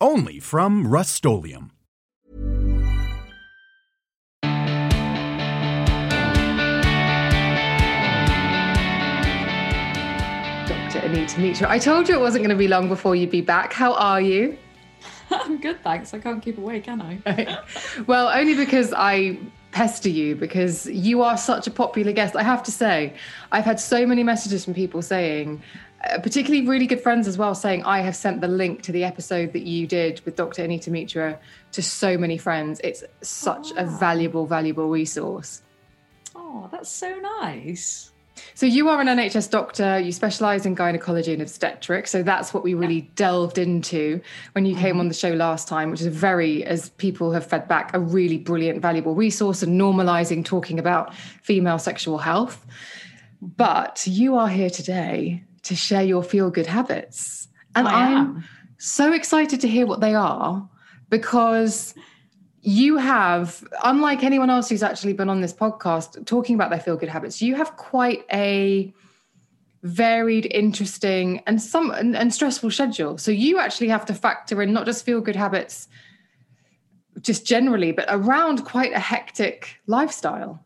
Only from Rust-Oleum dr Anita Mitra. I told you it wasn't going to be long before you'd be back. How are you? I'm good, thanks. I can't keep away, can I? well, only because I pester you because you are such a popular guest. I have to say, I've had so many messages from people saying, Uh, particularly really good friends as well, saying I have sent the link to the episode that you did with Dr. Anita Mitra to so many friends. It's such oh. a ah. valuable, valuable resource. Oh, that's so nice. So you are an NHS doctor. You specialise in gynecology and obstetrics. So that's what we really yeah. delved into when you came mm-hmm. on the show last time, which is very, as people have fed back, a really brilliant, valuable resource and normalising talking about female sexual health. Mm-hmm. But you are here today to share your feel good habits, and I'm so excited to hear what they are because you have, unlike anyone else who's actually been on this podcast talking about their feel good habits, you have quite a varied, interesting, and some and, and, stressful schedule. So you actually have to factor in not just feel good habits just generally, but around quite a hectic lifestyle.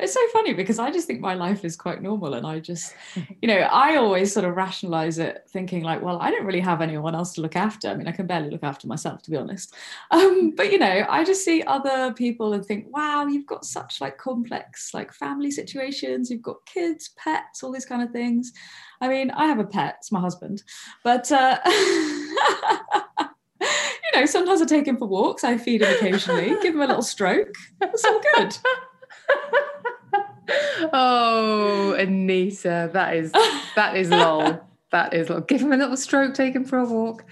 It's so funny because I just think my life is quite normal. And I just, you know, I always sort of rationalize it thinking like, well, I don't really have anyone else to look after. I mean, I can barely look after myself, to be honest. Um, but, you know, I just see other people and think, wow, you've got such like complex like family situations. You've got kids, pets, all these kind of things. I mean, I have a pet, it's my husband. But, uh, you know, sometimes I take him for walks, I feed him occasionally, give him a little stroke. It's all good. oh, Anita, that is that is lol. That is lol. Give him a little stroke, take him for a walk.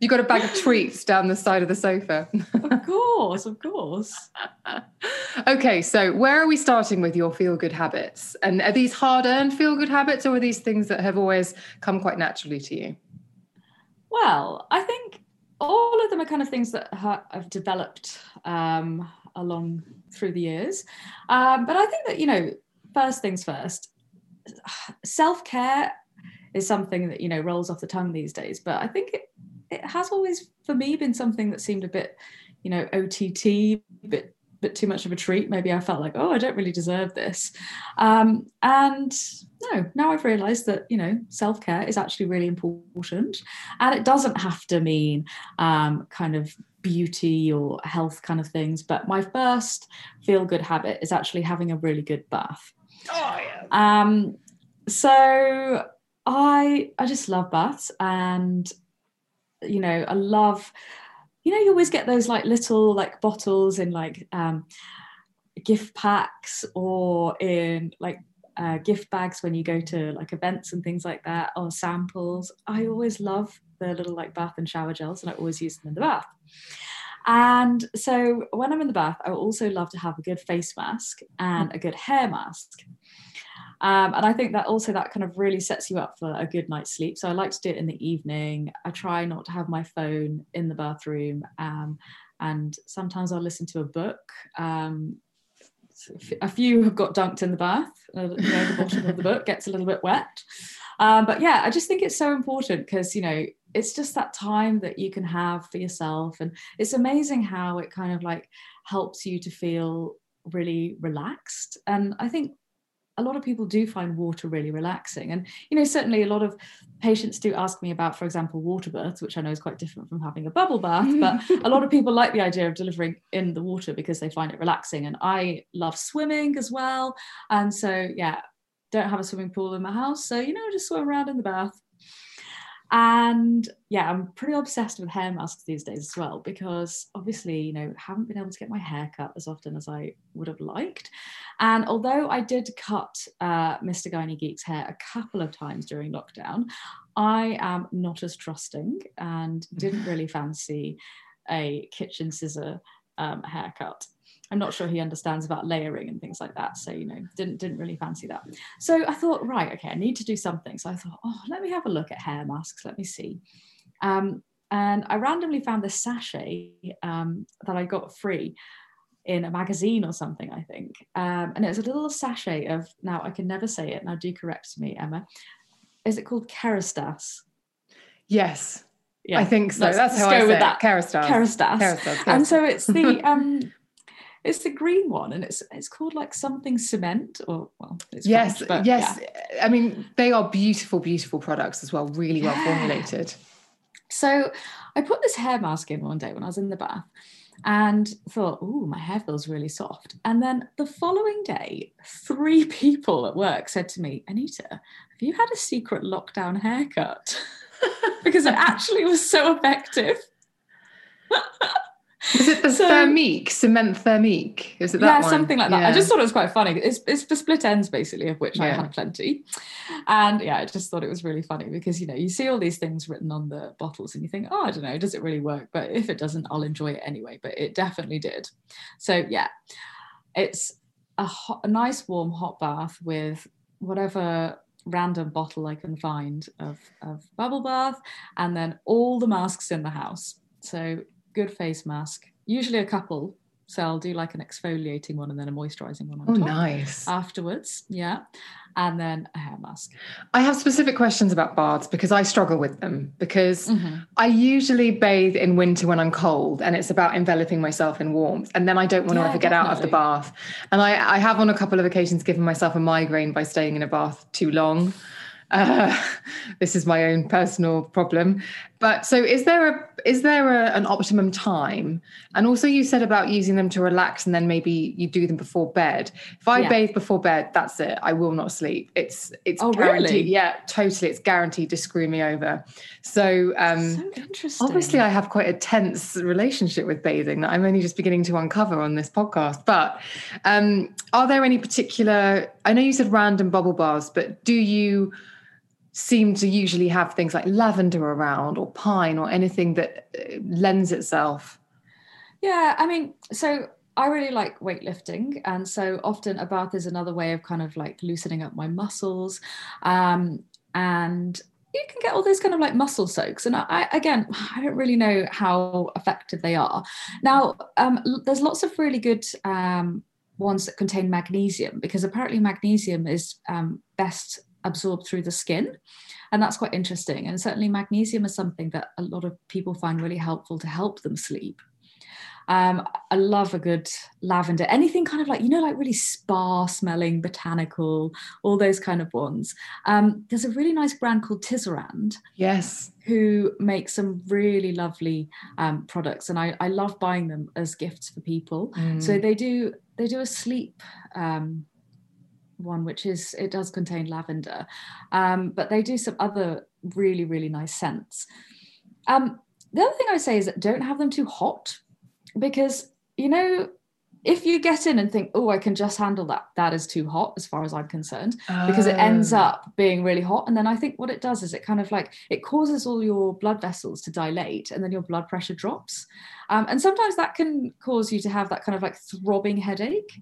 You got a bag of treats down the side of the sofa. of course, of course. okay, so where are we starting with your feel good habits? And are these hard earned feel good habits or are these things that have always come quite naturally to you? Well, I think all of them are kind of things that have developed um, along through the years. Um, but I think that, you know, first things first, self care is something that, you know, rolls off the tongue these days. But I think it, it has always, for me, been something that seemed a bit, you know, OTT, a bit bit too much of a treat. Maybe I felt like, oh, I don't really deserve this. Um, and no, now I've realized that, you know, self care is actually really important. And it doesn't have to mean um, kind of beauty or health kind of things. But my first feel good habit is actually having a really good bath. Oh, yeah. Um, so I I just love baths and you know I love you know you always get those like little like bottles in like um gift packs or in like uh, gift bags when you go to like events and things like that or samples i always love the little like bath and shower gels and i always use them in the bath and so when i'm in the bath i also love to have a good face mask and a good hair mask um, and I think that also that kind of really sets you up for a good night's sleep. So I like to do it in the evening. I try not to have my phone in the bathroom. Um, and sometimes I'll listen to a book. Um, a few have got dunked in the bath. Uh, you know, the bottom of the book gets a little bit wet. Um, but yeah, I just think it's so important because you know it's just that time that you can have for yourself, and it's amazing how it kind of like helps you to feel really relaxed. And I think a lot of people do find water really relaxing. And, you know, certainly a lot of patients do ask me about, for example, water births, which I know is quite different from having a bubble bath. But a lot of people like the idea of delivering in the water because they find it relaxing. And I love swimming as well. And so, yeah, don't have a swimming pool in my house. So, you know, just swim around in the bath. And yeah, I'm pretty obsessed with hair masks these days as well because obviously, you know, haven't been able to get my hair cut as often as I would have liked. And although I did cut uh, Mr. Gynae Geek's hair a couple of times during lockdown, I am not as trusting and didn't really fancy a kitchen scissor um, haircut. I'm not sure he understands about layering and things like that. So, you know, didn't didn't really fancy that. So I thought, right, okay, I need to do something. So I thought, oh, let me have a look at hair masks. Let me see. Um, and I randomly found this sachet um, that I got free in a magazine or something, I think. Um, and it was a little sachet of, now I can never say it, now do correct me, Emma. Is it called Kerastase? Yes. Yeah, I think so. Let's, That's let's how I say with that. Kerastase. Kerastase. Kerastase. And so it's the um it's the green one and it's it's called like something cement or well yes French, yes yeah. i mean they are beautiful beautiful products as well really well formulated so i put this hair mask in one day when i was in the bath and thought, oh, my hair feels really soft. And then the following day, three people at work said to me, Anita, have you had a secret lockdown haircut? because it actually was so effective. Was it the so, thermique, cement thermique? Is it that yeah, one? something like that. Yeah. I just thought it was quite funny. It's, it's the split ends basically, of which yeah. I had plenty. And yeah, I just thought it was really funny because you know you see all these things written on the bottles and you think, oh, I don't know, does it really work? But if it doesn't, I'll enjoy it anyway. But it definitely did. So yeah, it's a, hot, a nice warm hot bath with whatever random bottle I can find of, of bubble bath, and then all the masks in the house. So good face mask, usually a couple. So I'll do like an exfoliating one and then a moisturizing one on oh, nice. Afterwards, yeah. And then a hair mask. I have specific questions about baths because I struggle with them because mm-hmm. I usually bathe in winter when I'm cold and it's about enveloping myself in warmth. And then I don't want yeah, to ever get out of the bath. And I, I have on a couple of occasions given myself a migraine by staying in a bath too long. Uh, this is my own personal problem. But so, is there a is there a, an optimum time? And also, you said about using them to relax, and then maybe you do them before bed. If I yeah. bathe before bed, that's it. I will not sleep. It's it's oh, guaranteed. Really? Yeah, totally. It's guaranteed to screw me over. So, um, so interesting. Obviously, I have quite a tense relationship with bathing that I'm only just beginning to uncover on this podcast. But um, are there any particular? I know you said random bubble baths, but do you? Seem to usually have things like lavender around or pine or anything that uh, lends itself. Yeah, I mean, so I really like weightlifting. And so often a bath is another way of kind of like loosening up my muscles. Um, and you can get all those kind of like muscle soaks. And I, again, I don't really know how effective they are. Now, um, there's lots of really good um, ones that contain magnesium because apparently magnesium is um, best absorbed through the skin. And that's quite interesting. And certainly, magnesium is something that a lot of people find really helpful to help them sleep. Um, I love a good lavender, anything kind of like, you know, like really spa smelling, botanical, all those kind of ones. Um, there's a really nice brand called Tisserand. Yes. Who makes some really lovely um, products. And I, I love buying them as gifts for people. Mm. So they do, they do a sleep um, one, which is it does contain lavender, um, but they do some other really really nice scents. Um, the other thing I would say is that don't have them too hot, because you know if you get in and think, oh, I can just handle that, that is too hot as far as I'm concerned, because it ends oh. up being really hot. And then I think what it does is it kind of like it causes all your blood vessels to dilate, and then your blood pressure drops. Um, and sometimes that can cause you to have that kind of like throbbing headache.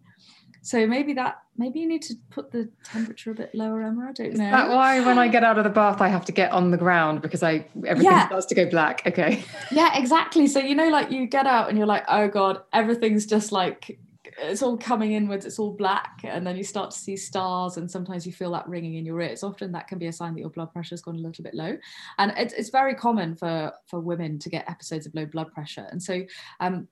So maybe that maybe you need to put the temperature a bit lower, Emma. I don't know. Is that why when I get out of the bath I have to get on the ground because I everything yeah. starts to go black? Okay. Yeah, exactly. So you know, like you get out and you're like, oh god, everything's just like it's all coming inwards, it's all black, and then you start to see stars, and sometimes you feel that ringing in your ears. Often that can be a sign that your blood pressure's gone a little bit low, and it's, it's very common for for women to get episodes of low blood pressure. And so um,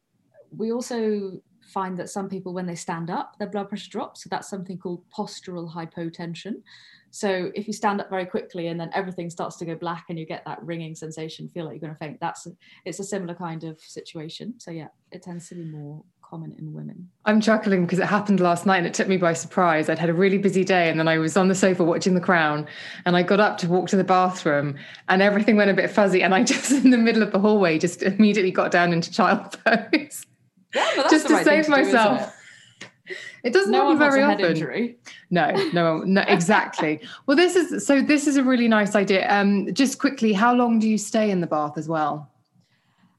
we also find that some people, when they stand up, their blood pressure drops. So that's something called postural hypotension. So if you stand up very quickly and then everything starts to go black and you get that ringing sensation, feel like you're going to faint, that's a, it's a similar kind of situation. So yeah, it tends to be more common in women. I'm chuckling because it happened last night and it took me by surprise. I'd had a really busy day and then I was on the sofa watching The Crown and I got up to walk to the bathroom and everything went a bit fuzzy and I just in the middle of the hallway just immediately got down into child pose. Yeah, just to right save to myself. Do, it? it? doesn't no happen very often. Injury. No, no, no, exactly. well, this is so. This is a really nice idea. Um, just quickly, how long do you stay in the bath as well?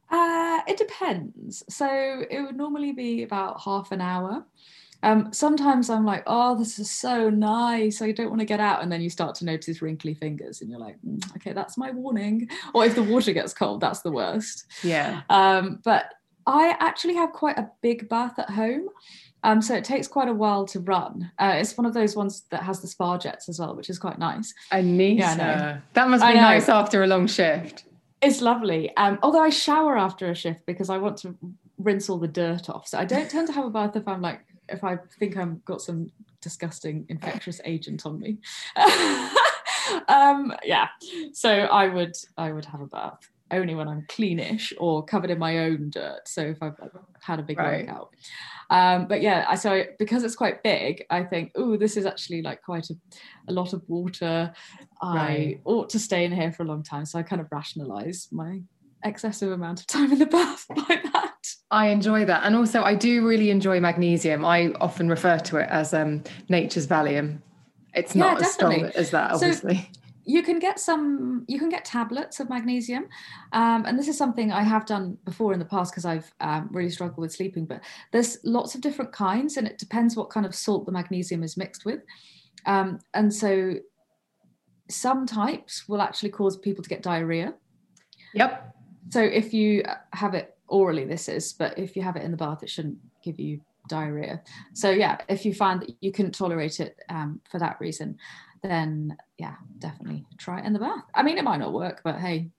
Uh, it depends. So it would normally be about half an hour. Um, sometimes I'm like, oh, this is so nice. I don't want to get out. And then you start to notice wrinkly fingers and you're like, mm, okay, that's my warning. Or if the water gets cold, that's the worst. Yeah. Um, but I actually have quite a big bath at home. Um, so it takes quite a while to run. Uh, it's one of those ones that has the spa jets as well, which is quite nice. Anita, yeah, that must be nice after a long shift. It's lovely. Um, although I shower after a shift because I want to rinse all the dirt off. So I don't tend to have a bath if I'm like if I think I've got some disgusting infectious agent on me. um, yeah, so I would I would have a bath only when I'm cleanish or covered in my own dirt. So if I've had a big right. workout. Um, but yeah, I so because it's quite big, I think, oh, this is actually like quite a, a lot of water. I right. ought to stay in here for a long time. So I kind of rationalize my excessive amount of time in the bath by that. I enjoy that. And also I do really enjoy magnesium. I often refer to it as um, nature's Valium. It's not yeah, as strong as that, obviously. So, you can get some you can get tablets of magnesium um, and this is something i have done before in the past because i've um, really struggled with sleeping but there's lots of different kinds and it depends what kind of salt the magnesium is mixed with. Um, and so some types will actually cause people to get diarrhea. Yep. So if you have it orally, this is, but if you have it in the bath, it shouldn't give you diarrhea. So yeah, if you find that you couldn't tolerate it um, for that reason, then yeah, definitely try it in the bath. I mean, it might not work, but hey,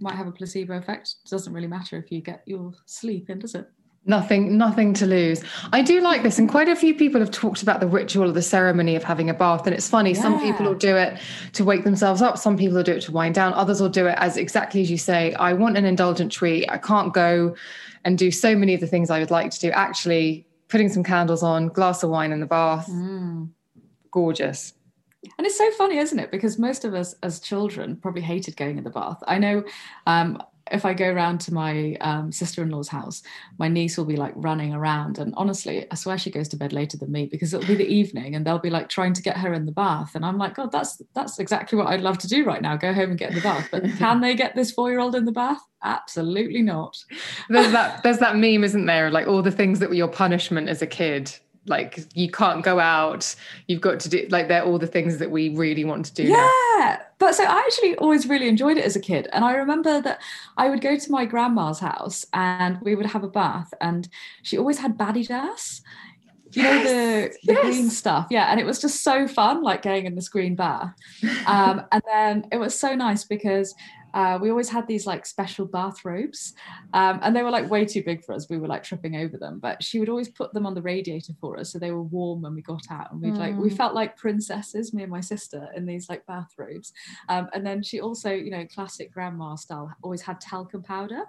might have a placebo effect. It doesn't really matter if you get your sleep in, does it? Nothing, nothing to lose. I do like this, and quite a few people have talked about the ritual of the ceremony of having a bath. And it's funny, yeah. some people will do it to wake themselves up, some people will do it to wind down, others will do it as exactly as you say. I want an indulgent treat. I can't go and do so many of the things I would like to do. Actually, putting some candles on, glass of wine in the bath, mm. gorgeous. And it's so funny, isn't it? Because most of us as children probably hated going in the bath. I know um, if I go around to my um, sister-in-law's house, my niece will be like running around, and honestly, I swear she goes to bed later than me because it'll be the evening, and they'll be like trying to get her in the bath, and I'm like, God, that's that's exactly what I'd love to do right now. Go home and get in the bath. But can they get this four-year-old in the bath? Absolutely not. There's that there's that meme, isn't there? Like all the things that were your punishment as a kid like you can't go out you've got to do like they're all the things that we really want to do yeah now. but so i actually always really enjoyed it as a kid and i remember that i would go to my grandma's house and we would have a bath and she always had Badedas you know the the yes. green stuff yeah and it was just so fun like going in this green bath um, and then it was so nice because uh, we always had these like special bathrobes um, and they were like way too big for us. We were like tripping over them but she would always put them on the radiator for us so they were warm when we got out and we mm. like we mm. felt like princesses me and my sister in these like bathrobes. Um, and then she also you know classic grandma style always had talcum powder.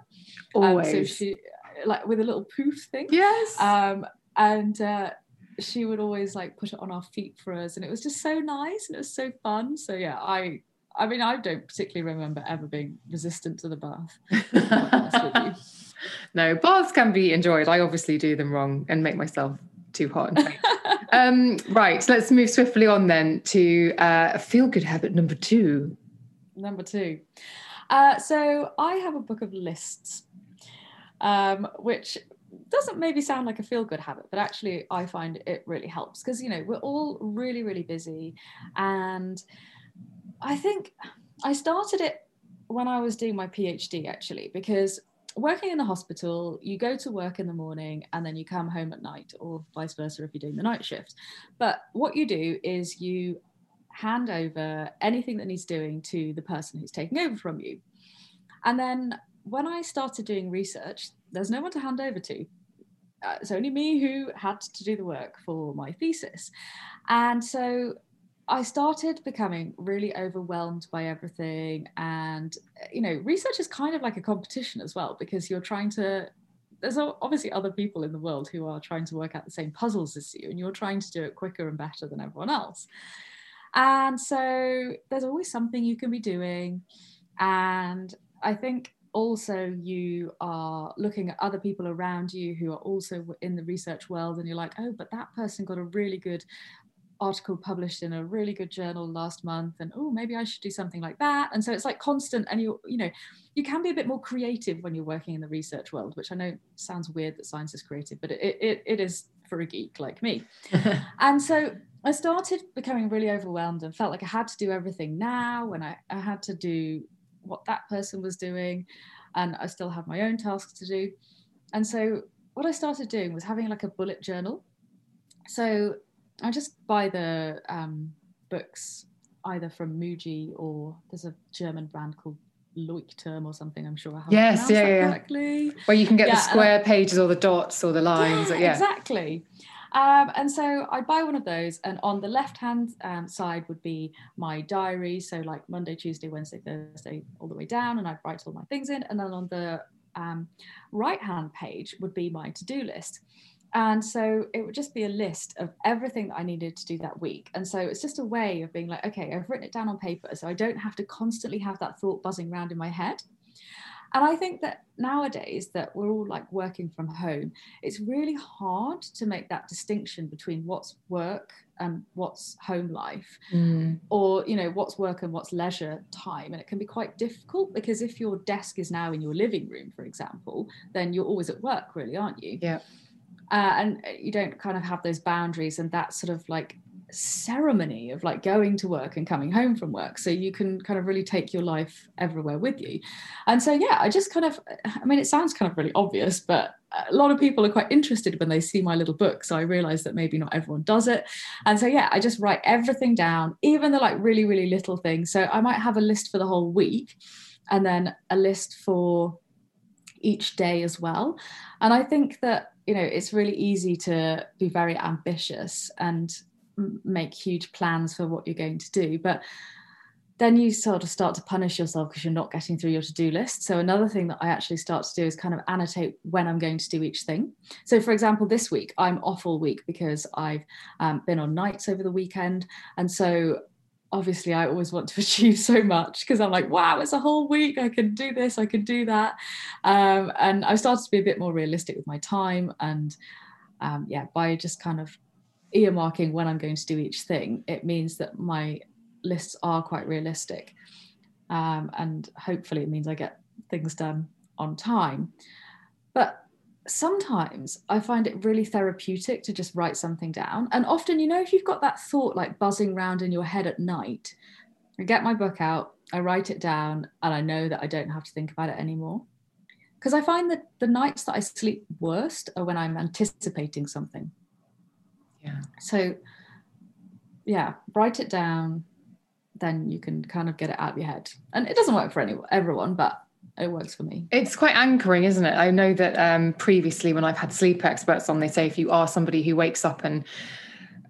Always um, so she like with a little poof thing. Yes. Um, and uh, she would always like put it on our feet for us and it was just so nice and it was so fun. So yeah i I mean, I don't particularly remember ever being resistant to the bath. no, baths can be enjoyed. I obviously do them wrong and make myself too hot. um, right, so let's move swiftly on then to uh, feel good habit number two. Number two. Uh, so I have a book of lists, um, which doesn't maybe sound like a feel good habit, but actually I find it really helps because, you know, we're all really, really busy and I think I started it when I was doing my PhD actually, because working in the hospital, you go to work in the morning and then you come home at night, or vice versa if you're doing the night shift. But what you do is you hand over anything that needs doing to the person who's taking over from you. And then when I started doing research, there's no one to hand over to. Uh, it's only me who had to do the work for my thesis. And so I started becoming really overwhelmed by everything. And, eh, you know, research is kind of like a competition as well, because you're trying to, there's obviously other people in the world who are trying to work out the same puzzles as you, and you're trying to do it quicker and better than everyone else. And so there's always something you can be doing. And I think also you are looking at other people around you who are also in the research world and you're like oh but that person got a really good article published in a really good journal last month and oh maybe i should do something like that. And so it's like constant and you you know you can be a bit more creative when you're working in the research world which i know sounds weird that science is creative but it it, it is for a geek like me. And so i started becoming really overwhelmed and felt like i had to do everything now and i, I had to do what that person was doing and i still have my own tasks to do. And so what i started doing was having like a bullet journal. So I just buy the um, books either from Muji or there's a German brand called Leuchtturm or something. I'm sure I have yes, yeah, yeah. correctly. Where you can get yeah, the square pages or the dots or the lines. Yeah, yeah. exactly. Um, and so I buy one of those, and on the left hand um, side would be my diary. So, like Monday, Tuesday, Wednesday, Thursday, all the way down, and I'd write all my things in. And then on the um, right hand page would be my to do list. And so it would just be a list of everything that I needed to do that week. And so it's just a way of being like, okay, I've written it down on paper. So I don't have to constantly have that thought buzzing around in my head. And I think that nowadays that we're all like working from home, it's really hard to make that distinction between what's work and what's home life mm. or you know what's work and what's leisure time and it can be quite difficult because if your desk is now in your living room for example then you're always at work really aren't you yeah uh, and you don't kind of have those boundaries and that sort of like ceremony of like going to work and coming home from work. So you can kind of really take your life everywhere with you. And so yeah i just kind of i mean it sounds kind of really obvious but a lot of people are quite interested when they see my little book so i realize that maybe not everyone does it. And so yeah i just write everything down even the like really really little things. So i might have a list for the whole week and then a list for each day as well. And i think that you know it's really easy to be very ambitious and make huge plans for what you're going to do but then you sort of start to punish yourself because you're not getting through your to-do list. So another thing that i actually start to do is kind of annotate when i'm going to do each thing. So for example this week i'm off all week because i've um, been on nights over the weekend. And so obviously I always want to achieve so much because I'm like, wow, it's a whole week. I can do this, I can do that. Um, and I've started to be a bit more realistic with my time. And um, yeah, by just kind of earmarking when I'm going to do each thing, it means that my lists are quite realistic. Um, and hopefully it means I get things done on time. But sometimes I find it really therapeutic to just write something down. And often, you know, if you've got that thought like buzzing around in your head at night, I get my book out, I write it down, and I know that I don't have to think about it anymore. Because I find that the nights that I sleep worst are when I'm anticipating something. Yeah. So, yeah, write it down, then you can kind of get it out of your head. And it doesn't work for anyone, everyone, but it works for me. It's quite anchoring, isn't it? I know that um, previously, when I've had sleep experts on, they say if you are somebody who wakes up and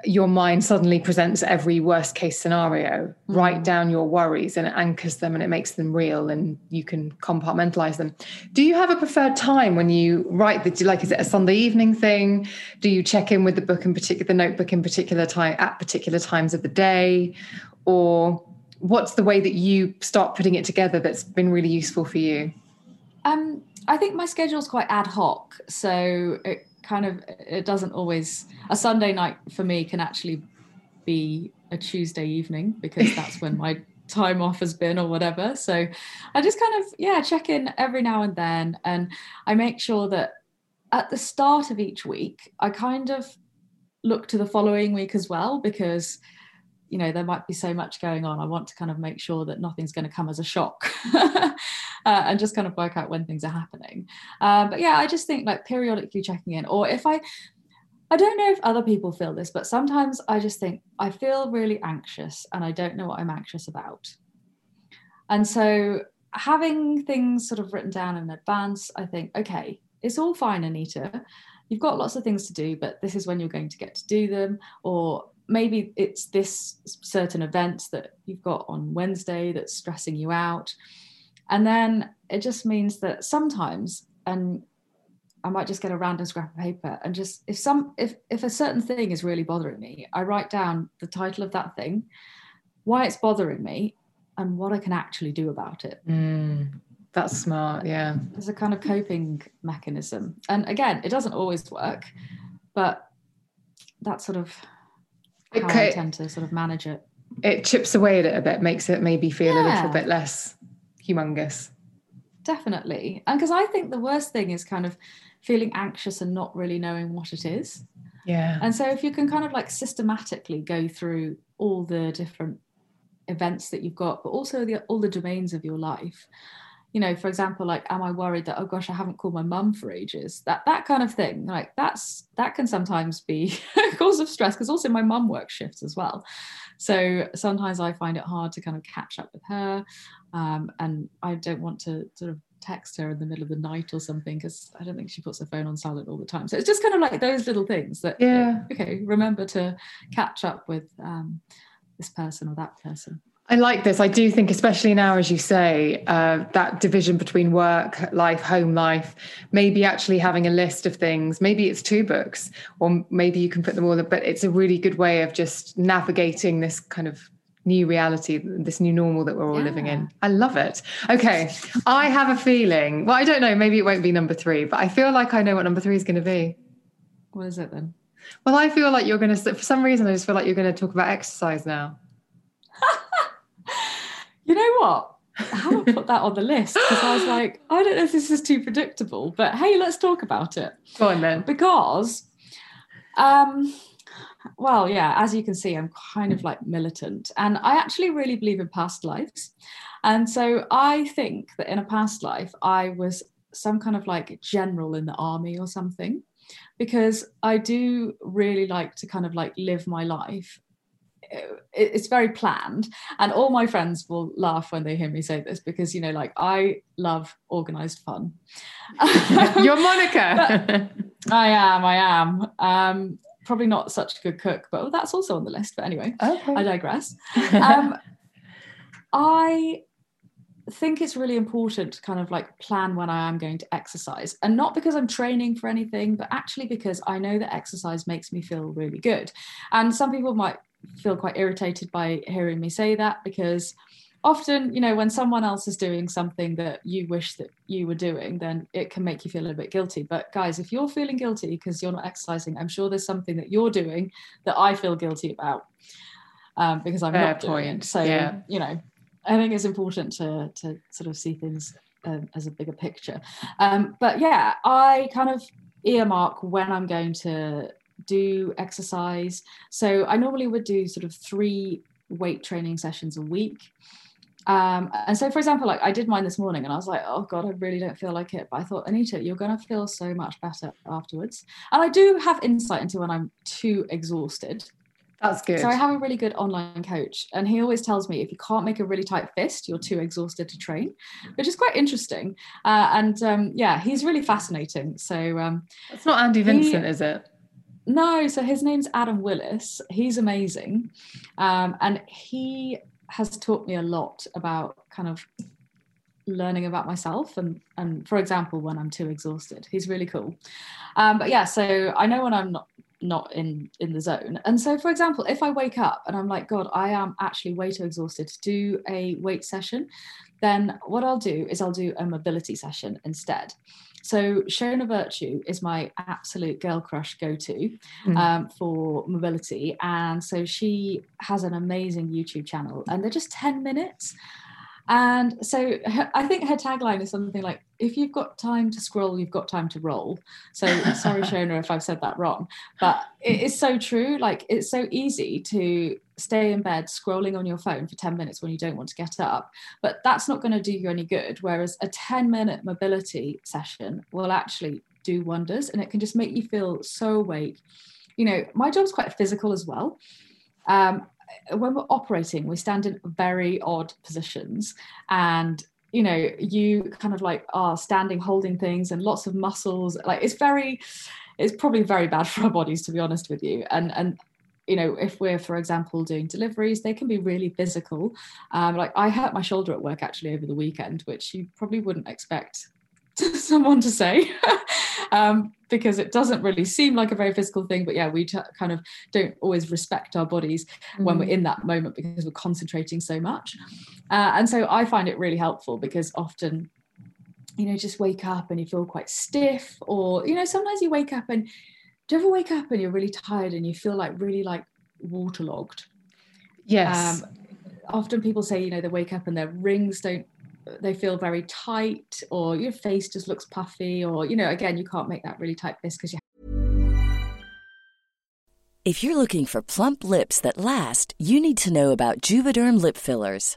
your mind suddenly presents every worst case scenario, mm. write down your worries and it anchors them and it makes them real and you can compartmentalize them. Do you have a preferred time when you write the like is it a Sunday evening thing? Do you check in with the book in particular the notebook in particular time at particular times of the day? Or what's the way that you start putting it together that's been really useful for you? Um, I think my schedule's quite ad hoc, so it kind of it doesn't always. A Sunday night for me can actually be a Tuesday evening because that's when my time off has been or whatever. So I just kind of yeah check in every now and then, and I make sure that at the start of each week I kind of look to the following week as well because you know there might be so much going on i want to kind of make sure that nothing's going to come as a shock uh, and just kind of work out when things are happening. Um, but yeah i just think like periodically checking in or if i i don't know if other people feel this but sometimes i just think i feel really anxious and i don't know what i'm anxious about. And so having things sort of written down in advance i think okay it's all fine anita. You've got lots of things to do but this is when you're going to get to do them or maybe it's this certain event that you've got on Wednesday that's stressing you out. And then it just means that sometimes, and I might just get a random scrap of paper and just if some if if a certain thing is really bothering me, I write down the title of that thing, why it's bothering me, and what I can actually do about it. Mm, that's smart, yeah. There's a kind of coping mechanism. And again, it doesn't always work, but that sort of how I tend to sort of manage it. It chips away at it a bit, makes it maybe feel yeah. a little bit less humongous. Definitely. And because I think the worst thing is kind of feeling anxious and not really knowing what it is. Yeah. And so if you can kind of like systematically go through all the different events that you've got, but also the all the domains of your life. You know, for example, like, am I worried that oh gosh, I haven't called my mum for ages? That that kind of thing. Like that's that can sometimes be a cause of stress because also my mum works shifts as well. So sometimes I find it hard to kind of catch up with her, um, and I don't want to sort of text her in the middle of the night or something because I don't think she puts her phone on silent all the time. So it's just kind of like those little things that yeah okay remember to catch up with um, this person or that person. I like this. I do think, especially now, as you say, uh, that division between work life, home life, maybe actually having a list of things. Maybe it's two books, or maybe you can put them all. But it's a really good way of just navigating this kind of new reality, this new normal that we're all yeah. living in. I love it. Okay, I have a feeling. Well, I don't know. Maybe it won't be number three, but I feel like I know what number three is going to be. What is it then? Well, I feel like you're going to. For some reason, I just feel like you're going to talk about exercise now. You know what? I haven't put that on the list because I was like, I don't know if this is too predictable, but hey, let's talk about it. Go on then. Because, um, well, yeah, as you can see, I'm kind of like militant, and I actually really believe in past lives. And so I think that in a past life, I was some kind of like general in the army or something, because I do really like to kind of like live my life it's very planned and all my friends will laugh when they hear me say this because you know like i love organized fun you're monica i am i am um probably not such a good cook but that's also on the list but anyway okay. i digress um i think it's really important to kind of like plan when I am going to exercise. And not because I'm training for anything, but actually because I know that exercise makes me feel really good. And some people might feel quite irritated by hearing me say that because often you know when someone else is doing something that you wish that you were doing then it can make you feel a bit guilty but guys if you're feeling guilty because you're not exercising i'm sure there's something that you're doing that i feel guilty about um, because i'm Fair not doing point. it so yeah. you know i think it's important to to sort of see things um, as a bigger picture um, but yeah i kind of earmark when i'm going to do exercise. So I normally would do sort of three weight training sessions a week. Um, and so, for example, like I did mine this morning and I was like, oh God, I really don't feel like it. But I thought, Anita, you're going to feel so much better afterwards. And I do have insight into when I'm too exhausted. That's good. So I have a really good online coach, and he always tells me if you can't make a really tight fist, you're too exhausted to train, which is quite interesting. Uh, and um, yeah, he's really fascinating. So um, it's not Andy Vincent, he, is it? No, so his name's Adam Willis. He's amazing. Um, and he has taught me a lot about kind of learning about myself and and for example when i'm too exhausted he's really cool um, but yeah so i know when i'm not not in in the zone and so for example if i wake up and i'm like god i am actually way too exhausted to do a weight session then what i'll do is i'll do a mobility session instead so Shona Vertue is my absolute girl crush go-to mm. um, for mobility, and so she has an amazing YouTube channel, and they're just ten minutes. And so her, I think her tagline is something like, if you've got time to scroll, you've got time to roll. So sorry, Shona, if I've said that wrong, but it is so true. Like it's so easy to stay in bed scrolling on your phone for 10 minutes when you don't want to get up. But that's not going to do you any good. Whereas a 10 minute mobility session will actually do wonders and it can just make you feel so awake. You know, my job's quite physical as well. Um, when we're operating, we stand in very odd positions and you know you kind of like are standing holding things and lots of muscles like it's very it's probably very bad for our bodies to be honest with you. And and you know if we're for example doing deliveries they can be really physical. Um, like i hurt my shoulder at work actually over the weekend which you probably wouldn't expect someone to say um, because it doesn't really seem like a very physical thing but yeah we t- kind of don't always respect our bodies mm. when we're mm. in that moment because we're concentrating so much uh, and so i find it really helpful because often you know just wake up and you feel quite stiff or you know sometimes you wake up and do you ever wake up and you're really tired and you feel like really like waterlogged. Yes. Um, often people say, you know, they wake up and their rings don't they feel very tight or your face just looks puffy or you know again you can't make that really tight fist because you if you're looking for plump lips that last you need to know about juvederm lip fillers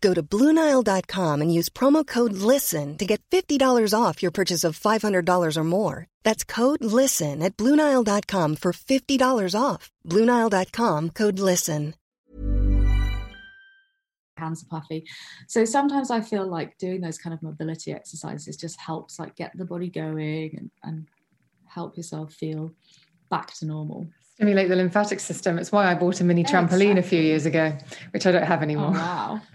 Go to Bluenile.com and use promo code LISTEN to get $50 off your purchase of $500 or more. That's code LISTEN at Bluenile.com for $50 off. Bluenile.com code LISTEN. Hands are puffy. So sometimes I feel like doing those kind of mobility exercises just helps like get the body going and, and help yourself feel back to normal stimulate the lymphatic system. It's why I bought a mini trampoline a few years ago, which I don't have anymore. Oh, wow.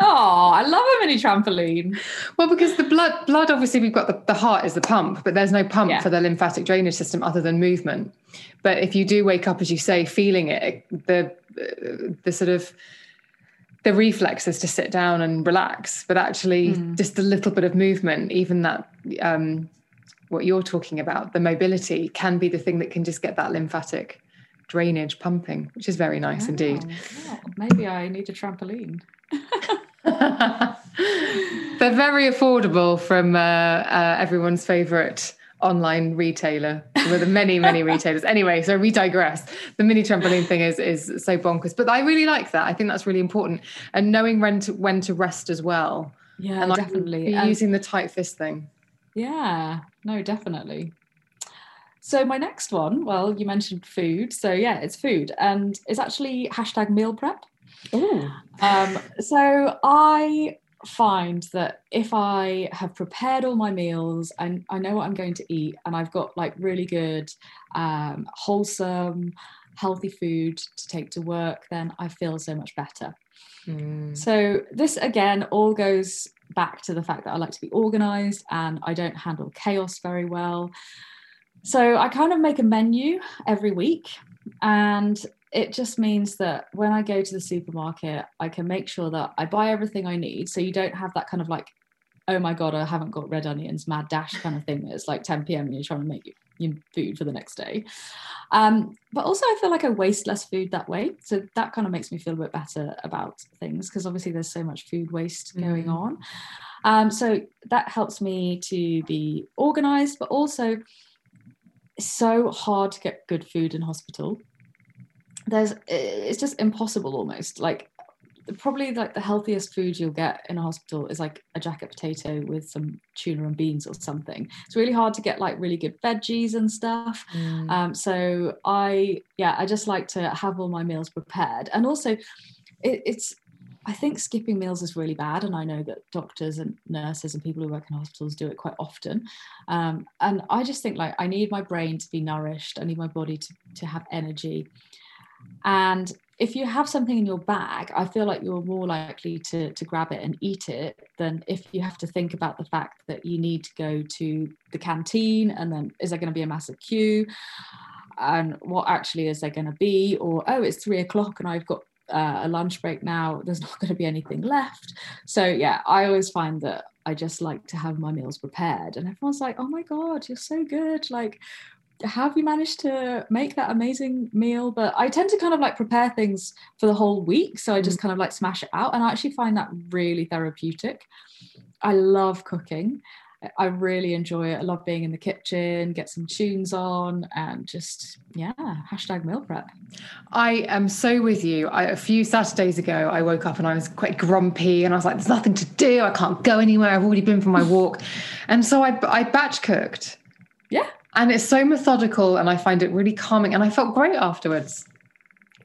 oh, I love a mini trampoline. Well, because the blood, blood obviously we've got the, the heart is the pump, but there's no pump yeah. for the lymphatic drainage system other than movement. But if you do wake up, as you say, feeling it, the the sort of the reflex is to sit down and relax, but actually mm. just a little bit of movement, even that um, what you're talking about, the mobility can be the thing that can just get that lymphatic drainage pumping, which is very nice oh, indeed. Maybe I need a trampoline. They're very affordable from uh, uh, everyone's favorite online retailer. With many many retailers. Anyway so we digress. The mini trampoline thing is is so bonkers but i really like that. I think that's really important. And knowing when to when to rest as well. Yeah and definitely. using the tight fist thing yeah, no, definitely. So my next one, well, you mentioned food. So yeah, it's food. And it's actually hashtag meal prep. Um, so I find that if I have prepared all my meals and I know what I'm going to eat and I've got like really good, um, wholesome, healthy food to take to work, then I feel so much better. Mm. So this again all goes back to the fact that I like to be organized and I don't handle chaos very well. So I kind of make a menu every week and it just means that when I go to the supermarket, I can make sure that I buy everything I need. So you don't have that kind of like, oh my God, I haven't got red onions, mad dash kind of thing. It's like 10 p.m. and you're trying to make your food for the next day. Um, but also, I feel like I waste less food that way. So that kind of makes me feel a bit better about things because obviously there's so much food waste going mm. on. Um, so that helps me to be organized, but also it's so hard to get good food in hospital. There's it's just impossible almost. Like probably like the healthiest food you'll get in a hospital is like a jacket potato with some tuna and beans or something. It's really hard to get like really good veggies and stuff. Mm. Um, so I, yeah, I just like to have all my meals prepared. And also, it, it's, I think skipping meals is really bad. And I know that doctors and nurses and people who work in hospitals do it quite often. Um, and I just think like I need my brain to be nourished, I need my body to, to have energy. And if you have something in your bag, I feel like you're more likely to, to grab it and eat it than if you have to think about the fact that you need to go to the canteen and then is there going to be a massive queue? And what actually is there going to be? Or, oh, it's three o'clock and I've got uh, a lunch break now, there's not going to be anything left. So, yeah, I always find that I just like to have my meals prepared. And everyone's like, oh my God, you're so good. Like, have you managed to make that amazing meal? But I tend to kind of like prepare things for the whole week. So I just mm. kind of like smash it out. And I actually find that really therapeutic. I love cooking. I really enjoy it. I love being in the kitchen, get some tunes on, and just yeah, hashtag meal prep. I am so with you. I, a few Saturdays ago, I woke up and I was quite grumpy, and I was like, "There's nothing to do. I can't go anywhere. I've already been for my walk," and so I, I batch cooked. Yeah, and it's so methodical, and I find it really calming, and I felt great afterwards.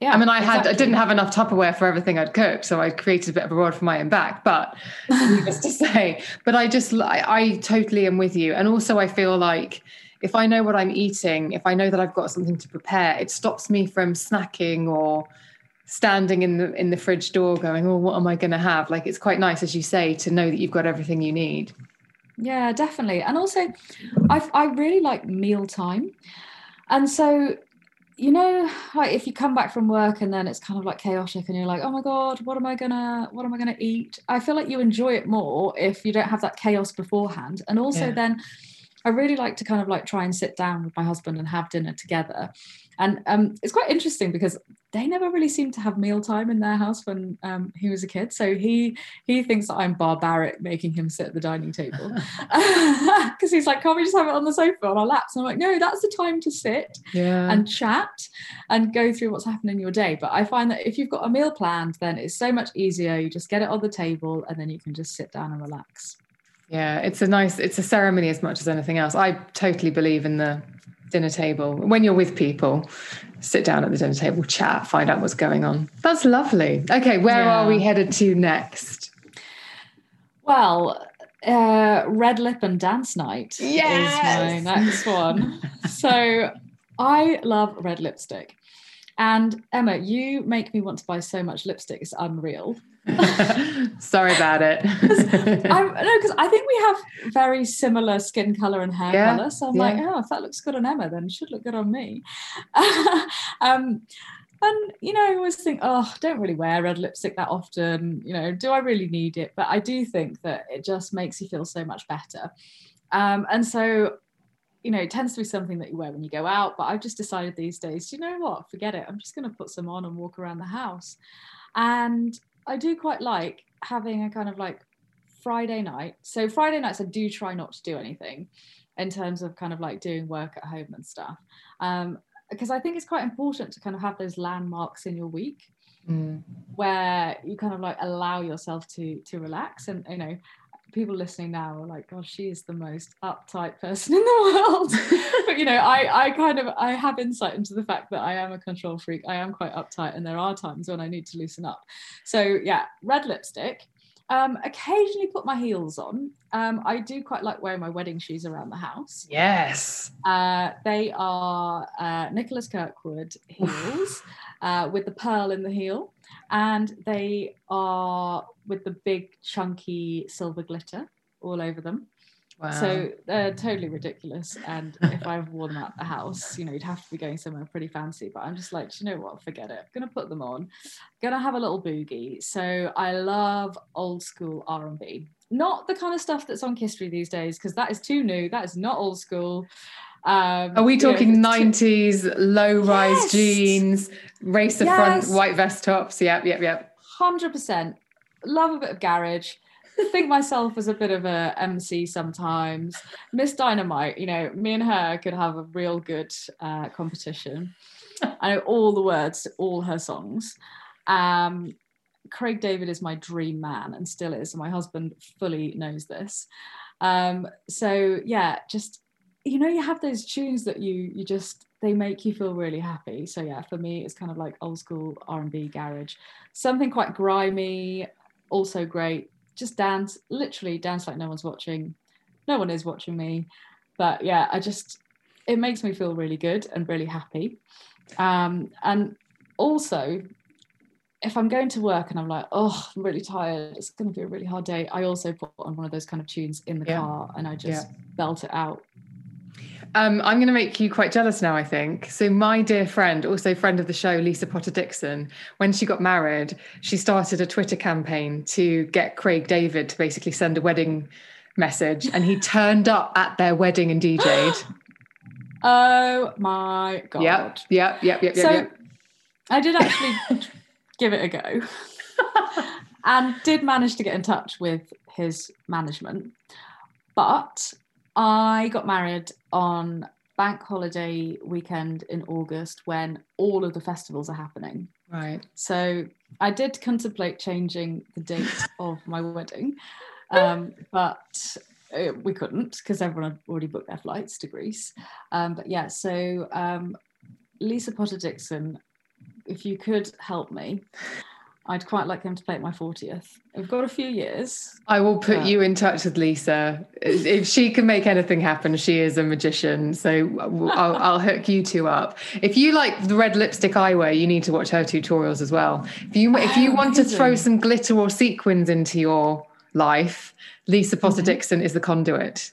Yeah, I mean, I exactly. had I didn't have enough Tupperware for everything I'd cooked, so I created a bit of a world for my own back. But needless to say, but I just I, I totally am with you, and also I feel like if I know what I'm eating, if I know that I've got something to prepare, it stops me from snacking or standing in the in the fridge door going, "Oh, what am I going to have?" Like it's quite nice, as you say, to know that you've got everything you need. Yeah, definitely, and also, I I really like mealtime, and so you know like if you come back from work and then it's kind of like chaotic and you're like oh my god what am i gonna what am i gonna eat? I feel like you enjoy it more if you don't have that chaos beforehand. And also yeah. then i really like to kind of like try and sit down with my husband and have dinner together and um, it's quite interesting because they never really seemed to have mealtime in their house when um, he was a kid. So he he thinks that I'm barbaric making him sit at the dining table because he's like, can't we just have it on the sofa on our laps? And I'm like, no, that's the time to sit yeah. and chat and go through what's happened in your day. But I find that if you've got a meal planned, then it's so much easier. You just get it on the table and then you can just sit down and relax. Yeah, it's a nice, it's a ceremony as much as anything else. I totally believe in the dinner table when you're with people sit down at the dinner table chat find out what's going on that's lovely okay where yeah. are we headed to next well uh, red lip and dance night yes! is my next one so i love red lipstick and Emma, you make me want to buy so much lipstick. It's unreal. Sorry about it. I, no, because I think we have very similar skin color and hair yeah, color. So I'm yeah. like, oh, if that looks good on Emma, then it should look good on me. um, and you know, I always think, oh, don't really wear red lipstick that often. You know, do I really need it? But I do think that it just makes you feel so much better. Um, and so you know, it tends to be something that you wear when you go out. But I've just decided these days, you know what? Forget it. I'm just going to put some on and walk around the house. And I do quite like having a kind of like Friday night. So Friday nights, I do try not to do anything in terms of kind of like doing work at home and stuff. Um, because I think it's quite important to kind of have those landmarks in your week. Mm. where you kind of like allow yourself to to relax and you know people listening now are like, "God, she is the most uptight person in the world." but you know, I I kind of I have insight into the fact that I am a control freak. I am quite uptight, and there are times when I need to loosen up. So yeah, red lipstick. Um, occasionally put my heels on. Um, I do quite like wearing my wedding shoes around the house. Yes. Uh, they are uh, Nicholas Kirkwood heels uh, with the pearl in the heel and they are with the big chunky silver glitter all over them. Wow. So they're totally ridiculous. And if I've worn them out the house, you know, you'd have to be going somewhere pretty fancy. But I'm just like, you know what? Forget it. I'm gonna put them on. Gonna have a little boogie. So I love old school R&B. Not the kind of stuff that's on History these days, because that is too new. That is not old school. Um, Are we talking know, 90s low rise yes. jeans, racer yes. front white vest tops? Yep, yep, yep. 100%. Love a bit of garage. think myself as a bit of a MC sometimes. Ms. Dynamite, you know, me and her could have a real good uh, competition. I know all the words to all her songs. Um, Craig David is my dream man and still is. My husband fully knows this. Um, so yeah, just you know you have those tunes that you you just they make you feel really happy so yeah for me it's kind of like old school r&b garage something quite grimy also great just dance literally dance like no one's watching no one is watching me but yeah i just it makes me feel really good and really happy um, and also if I'm going to work and I'm like, oh, I'm really tired, it's going to be a really hard day. I also put on one of those kind of tunes in the yeah. car and I just yeah. belt it out Um, I'm going to make you quite jealous now, I think. So, my dear friend, also friend of the show, Lisa Potter Dixon, when she got married, she started a Twitter campaign to get Craig David to basically send a wedding message, and he turned up at their wedding and DJ'd. Oh my god! Yep, yep, yep, yep, so yep. I did actually give it a go, and did manage to get in touch with his management, but I got married on bank holiday weekend in August when all of the festivals are happening. Right. So I did contemplate changing the date of my wedding, um, but uh, we couldn't because everyone had already booked their flights to Greece. Um, but yeah, so um, Lisa Potter Dixon, if you could help me, I'd quite like him to play at my 40th. We've got a few years. I will put you in touch with Lisa. If she can make anything happen, she is a magician. So I'll, I'll hook you two up. If you like the red lipstick eyewear, you need to watch her tutorials as well. If you if you Oh, want to throw some glitter or sequins into your life, Lisa Mm-hmm. Potter Dixon is the conduit.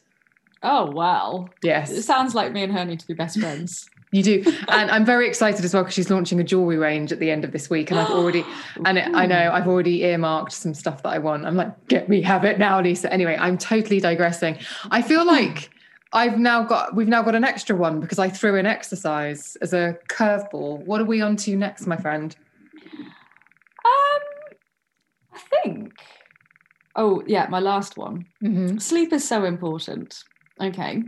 Oh, well. Yes, it sounds like me and her need to be best friends. You do. And I'm very excited as well because she's launching a jewelry range at the end of this week. And I've already, and it, I know I've already earmarked some stuff that I want. I'm like, get me, have it now, Lisa. Anyway, I'm totally digressing. I feel like I've now got, we've now got an extra one because I threw in exercise as a curveball. What are we on to next, my friend? Um, I think. Oh, yeah, my last one. Mm-hmm. Sleep is so important. Okay.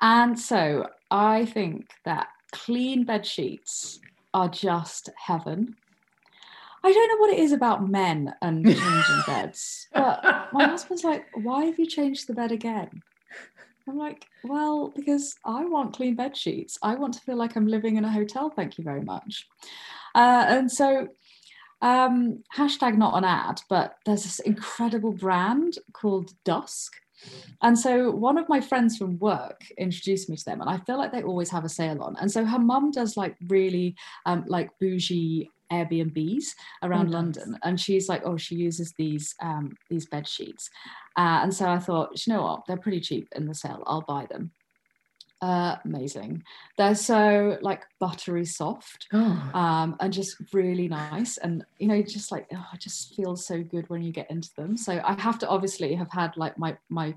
And so I think that clean bed sheets are just heaven. I don't know what it is about men and changing beds, but my husband's like, why have you changed the bed again? I'm like, well, because I want clean bed sheets. I want to feel like I'm living in a hotel. Thank you very much. Uh, and so, um, hashtag not an ad, but there's this incredible brand called Dusk. And so one of my friends from work introduced me to them, and I feel like they always have a sale on. And so her mum does like really um, like bougie Airbnbs around nice. London, and she's like, oh, she uses these um, these bed sheets. Uh, and so I thought, you know what, they're pretty cheap in the sale. I'll buy them. Uh, amazing. They're so like buttery soft Oh, um, and just really nice. And you know, just like oh, it just feels so good when you get into them. So I have to obviously have had like my my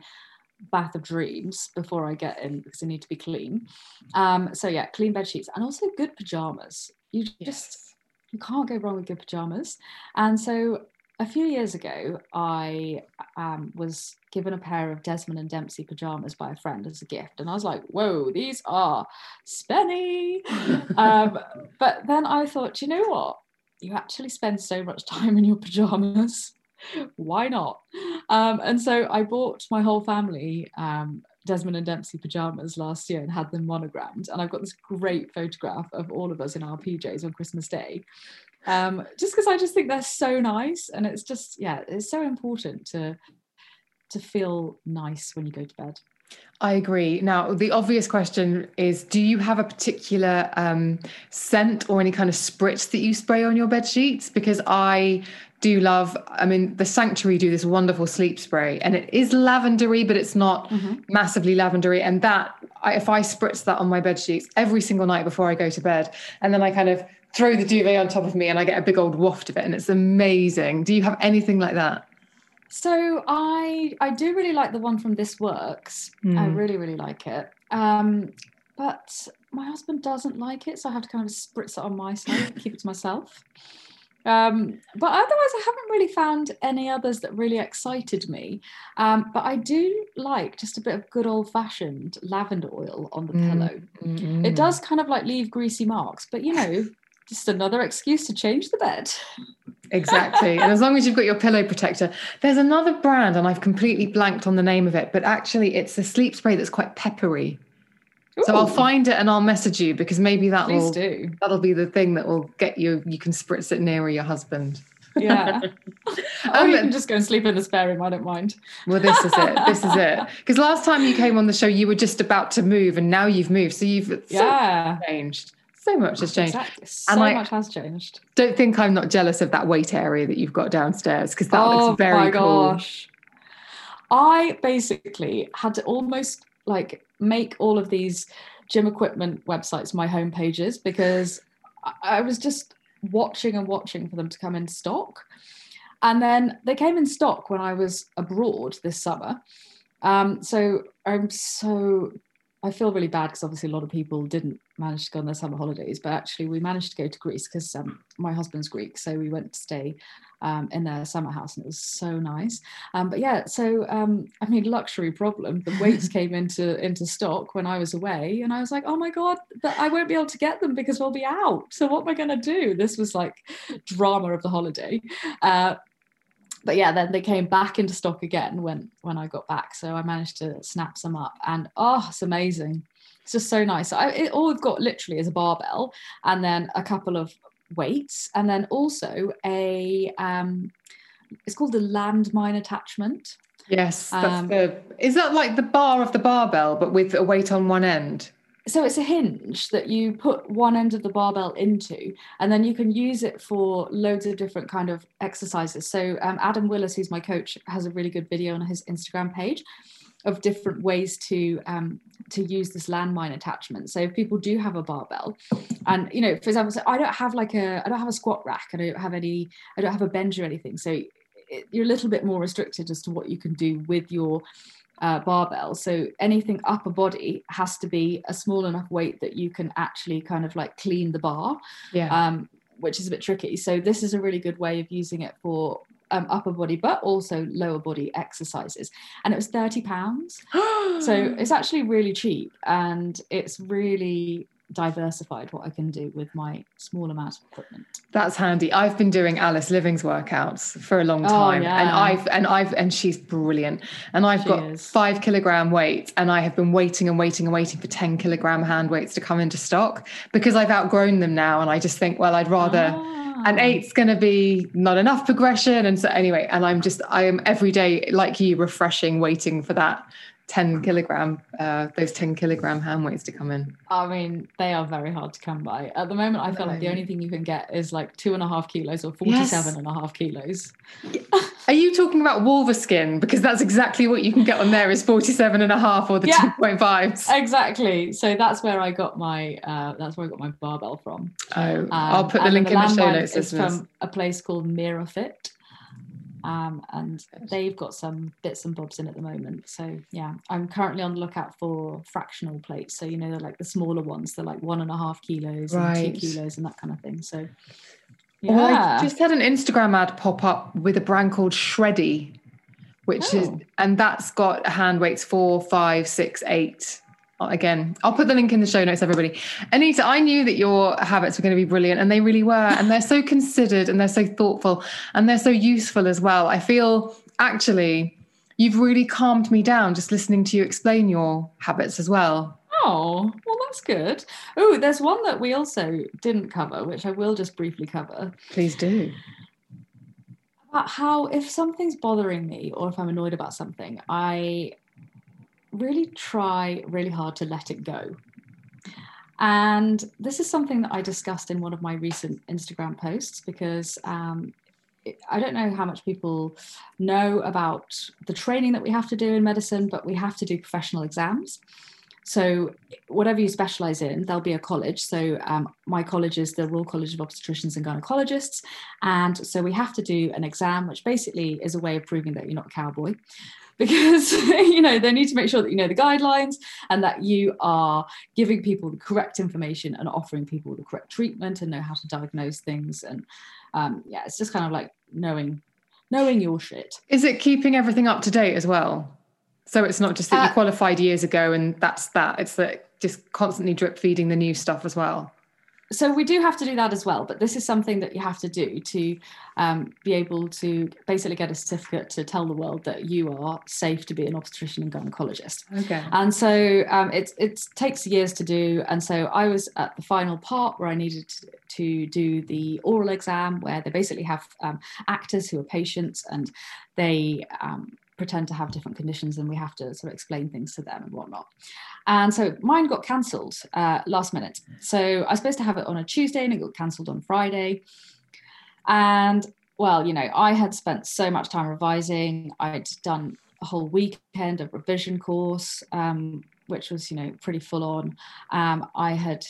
bath of dreams before I get in because they need to be clean. Um, so yeah, clean bed sheets and also good pajamas. You just yes. you can't go wrong with good pajamas. And so a few years ago, I um, was given a pair of Desmond and Dempsey pajamas by a friend as a gift, and I was like, "Whoa, these are spenny!" um, but then I thought, you know what? You actually spend so much time in your pajamas. Why not? Um, and so I bought my whole family um, Desmond and Dempsey pajamas last year and had them monogrammed. And I've got this great photograph of all of us in our PJs on Christmas Day. Um, just because I just think they're so nice, and it's just yeah, it's so important to to feel nice when you go to bed. I agree. Now, the obvious question is do you have a particular um, scent or any kind of spritz that you spray on your bed sheets? Because I do love, I mean, the Sanctuary do this wonderful sleep spray and it is lavendery, but it's not massively lavendery. And that, I, if I spritz that on my bed sheets every single night before I go to bed, and then I kind of throw the duvet on top of me and I get a big old waft of it and it's amazing. Do you have anything like that? So I I do really like the one from This Works. I Mm. really really like it. Um, but my husband doesn't like it, so I have to kind of spritz it on my side, keep it to myself. Um, but otherwise, I haven't really found any others that really excited me. Um, but I do like just a bit of good old fashioned lavender oil on the Mm. pillow. It does kind of like leave greasy marks, but you know, just another excuse to change the bed. Exactly. and as long as you've got your pillow protector, there's another brand, and I've completely blanked on the name of it, but actually it's a sleep spray that's quite peppery. So I'll find it and I'll message you because maybe that Please will do. that'll be the thing that will get you. You can spritz it nearer your husband. Yeah. Um, you can just go and sleep in the spare room. I don't mind. Well, this is it. This is it. Because last time you came on the show, you were just about to move, and now you've moved. So you've Yeah. much changed. So much has changed. Exactly. So And I- much has changed. Don't think I'm not jealous of that weight area that you've got downstairs because that oh looks very my cool. gosh. I basically had to almost like make all of these gym equipment websites my home pages because I was just watching and watching for them to come in stock. And then they came in stock when I was abroad this summer. Um, so I'm so I feel really bad because obviously a lot of people didn't manage to go on their summer holidays, but actually we managed to go to Greece because um, my husband's Greek, so we went to stay um, in their summer house and it was so nice. Um, but yeah, so um, I mean, luxury problem. The weights came into into stock when I was away, and I was like, oh my god, but I won't be able to get them because we'll be out. So what am I going to do? This was like drama of the holiday. Uh, but yeah, then they came back into stock again when when I got back. So I managed to snap some up, and oh, it's amazing. It's just so nice. I, it, all we've got literally is a barbell, and then a couple of weights, and then also a um, it's called the landmine attachment. Yes, that's um, the. Is that like the bar of the barbell, but with a weight on one end? so it's a hinge that you put one end of the barbell into and then you can use it for loads of different kind of exercises so um, adam willis who's my coach has a really good video on his instagram page of different ways to um, to use this landmine attachment so if people do have a barbell and you know for example so i don't have like a i don't have a squat rack i don't have any i don't have a bench or anything so it, you're a little bit more restricted as to what you can do with your uh, barbell. So anything upper body has to be a small enough weight that you can actually kind of like clean the bar, yeah. um, which is a bit tricky. So this is a really good way of using it for um, upper body, but also lower body exercises. And it was thirty pounds, so it's actually really cheap, and it's really diversified what I can do with my small amount of equipment. That's handy. I've been doing Alice Liveing's workouts for a long oh, time, oh, yeah. and I've and I've and she's brilliant. And I've she got is. five kilogram weight, and I have been waiting and waiting and waiting for ten kilogram hand weights to come into stock because I've outgrown them now, and I just think, well, I'd rather. Ah. And mm. eight's going to be not enough progression, and so anyway, and I'm just I am every day like you refreshing, waiting for that 10 kilogram uh, those 10 kilogram hand weights to come in. I mean they are very hard to come by. At the moment i feel like the only thing you can get is like two and a half kilos or 47 yes. and a half kilos. Are you talking about Wolverson because that's exactly what you can get on there is 47 and a half or the yeah, 2.5s exactly. So that's where i got my uh, that's where i got my barbell from. Oh um, i'll put the link the in the show notes it's from a place called Mirafit um, and they've got some bits and bobs in at the moment. So yeah, I'm currently on the lookout for fractional plates. So you know, they're like the smaller ones. They're like one and a half kilos right. and two kilos and that kind of thing. So yeah, well, I just had an Instagram ad pop up with a brand called Shreddy, which oh. is and that's got hand weights four, five, six, eight again i'll put the link in the show notes everybody. Anita i knew that your habits were going to be brilliant and they really were and they're so considered and they're so thoughtful and they're so useful as well. I feel actually you've really calmed me down just listening to you explain your habits as well. Oh well that's good. Oh there's one that we also didn't cover which i will just briefly cover. Please do. About how if something's bothering me or if i'm annoyed about something i really try really hard to let it go. And this is something that I discussed in one of my recent Instagram posts because um, I don't know how much people know about the training that we have to do in medicine, but we have to do professional exams. So, whatever you specialize in, there'll be a college. So, um, my college is the Royal College of Obstetricians and Gynecologists. And so, we have to do an exam, which basically is a way of proving that you're not a cowboy because you know they need to make sure that you know the guidelines and that you are giving people the correct information and offering people the correct treatment and know how to diagnose things and um, yeah it's just kind of like knowing knowing your shit is it keeping everything up to date as well so it's not just that uh, you qualified years ago and that's that it's that just constantly drip feeding the new stuff as well. So we do have to do that as well but this is something that you have to do to um, be able to basically get a certificate to tell the world that you are safe to be an obstetrician and gynecologist. Okay. And so um, it, it takes years to do. And so i was at the final part where i needed to, to do the oral exam where they basically have um, actors who are patients and they um, pretend to have different conditions and we have to sort of explain things to them and whatnot. And so mine got cancelled uh, last minute. So I was supposed to have it on a Tuesday and it got cancelled on Friday. And well, you know, I had spent so much time revising. I'd done a whole weekend of revision course um, which was you know pretty full on. Um, I had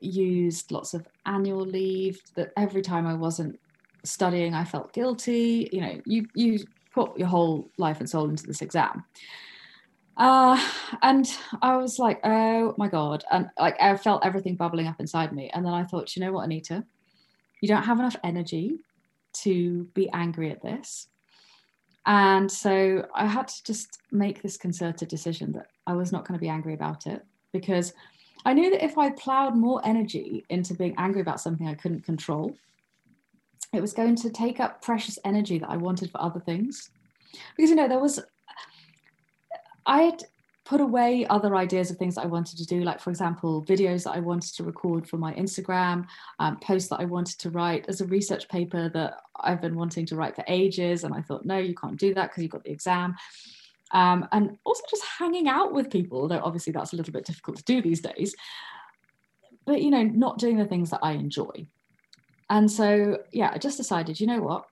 used lots of annual leave. That every time I wasn't studying, I felt guilty. You know, you you put your whole life and soul into this exam. Uh, and I was like, oh my God. And like, I felt everything bubbling up inside me. And then I thought, you know what, Anita? You don't have enough energy to be angry at this. And so I had to just make this concerted decision that I was not going to be angry about it because I knew that if I plowed more energy into being angry about something I couldn't control, it was going to take up precious energy that I wanted for other things. Because, you know, there was, I had put away other ideas of things that I wanted to do, like, for example, videos that I wanted to record for my Instagram, um, posts that I wanted to write as a research paper that I've been wanting to write for ages. And I thought, no, you can't do that because you've got the exam. Um, and also just hanging out with people, though obviously that's a little bit difficult to do these days. But, you know, not doing the things that I enjoy. And so, yeah, I just decided, you know what?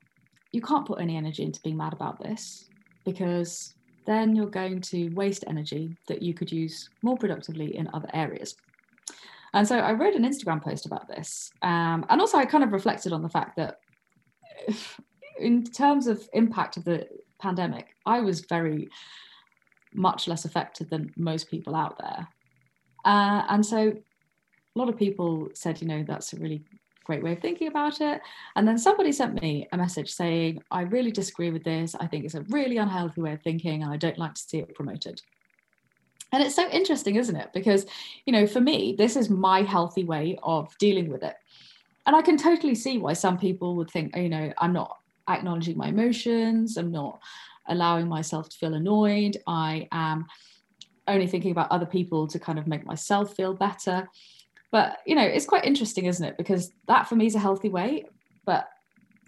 You can't put any energy into being mad about this because then you're going to waste energy that you could use more productively in other areas. And so I wrote an Instagram post about this. Um, and also, I kind of reflected on the fact that, in terms of impact of the pandemic, I was very much less affected than most people out there. Uh, and so a lot of people said, you know, that's a really great way of thinking about it. And then somebody sent me a message saying, I really disagree with this. I think it's a really unhealthy way of thinking, and I don't like to see it promoted. And it's so interesting, isn't it? Because, you know, for me, this is my healthy way of dealing with it. And I can totally see why some people would think, oh, you know, I'm not acknowledging my emotions, I'm not allowing myself to feel annoyed, I am only thinking about other people to kind of make myself feel better. But you know, it's quite interesting, isn't it? Because that for me is a healthy way, but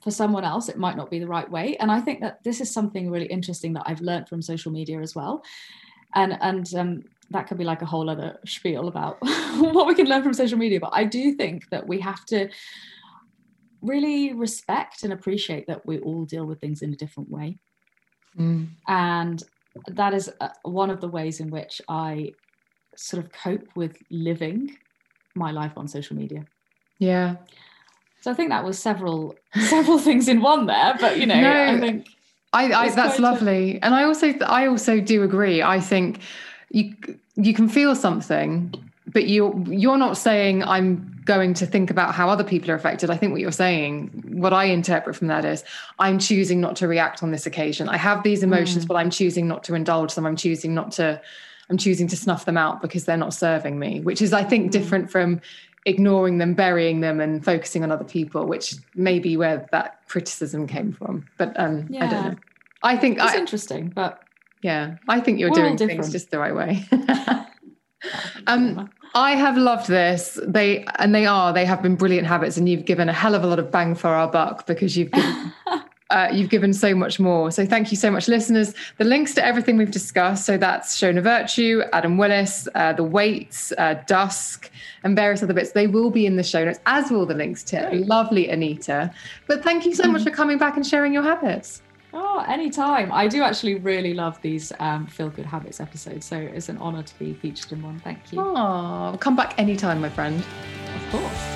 for someone else, it might not be the right way. And I think that this is something really interesting that I've learned from social media as well. And and um, that could be like a whole other spiel about what we can learn from social media. But I do think that we have to really respect and appreciate that we all deal with things in a different way. Mm. And that is uh, one of the ways in which I sort of cope with living my life on social media. Yeah. So I think that was several several things in one there, but you know, no, I think I, I that's lovely, a- and I also I also do agree. I think you you can feel something, but you you're not saying I'm going to think about how other people are affected. I think what you're saying, what I interpret from that is, I'm choosing not to react on this occasion. I have these emotions, mm. but I'm choosing not to indulge them. I'm choosing not to I'm choosing to snuff them out because they're not serving me, which is, I think, mm. different from ignoring them, burying them, and focusing on other people, which may be where that criticism came from. But um, yeah. I don't know. I think it's I, interesting, but yeah, I think you're doing things just the right way. um, I have loved this. They and they are. They have been brilliant habits, and you've given a hell of a lot of bang for our buck because you've given uh, you've given so much more. So thank you so much, listeners. The links to everything we've discussed, so that's Shona Vertue, Adam Willis, uh, The Weights, uh, Dusk, and various other bits, they will be in the show notes, as will the links to Great. lovely Anita. But thank you so much for coming back and sharing your habits. Oh, anytime. I do actually really love these um, Feel Good Habits episodes. So it's an honor to be featured in one. Thank you. Oh, come back anytime, my friend. Of course.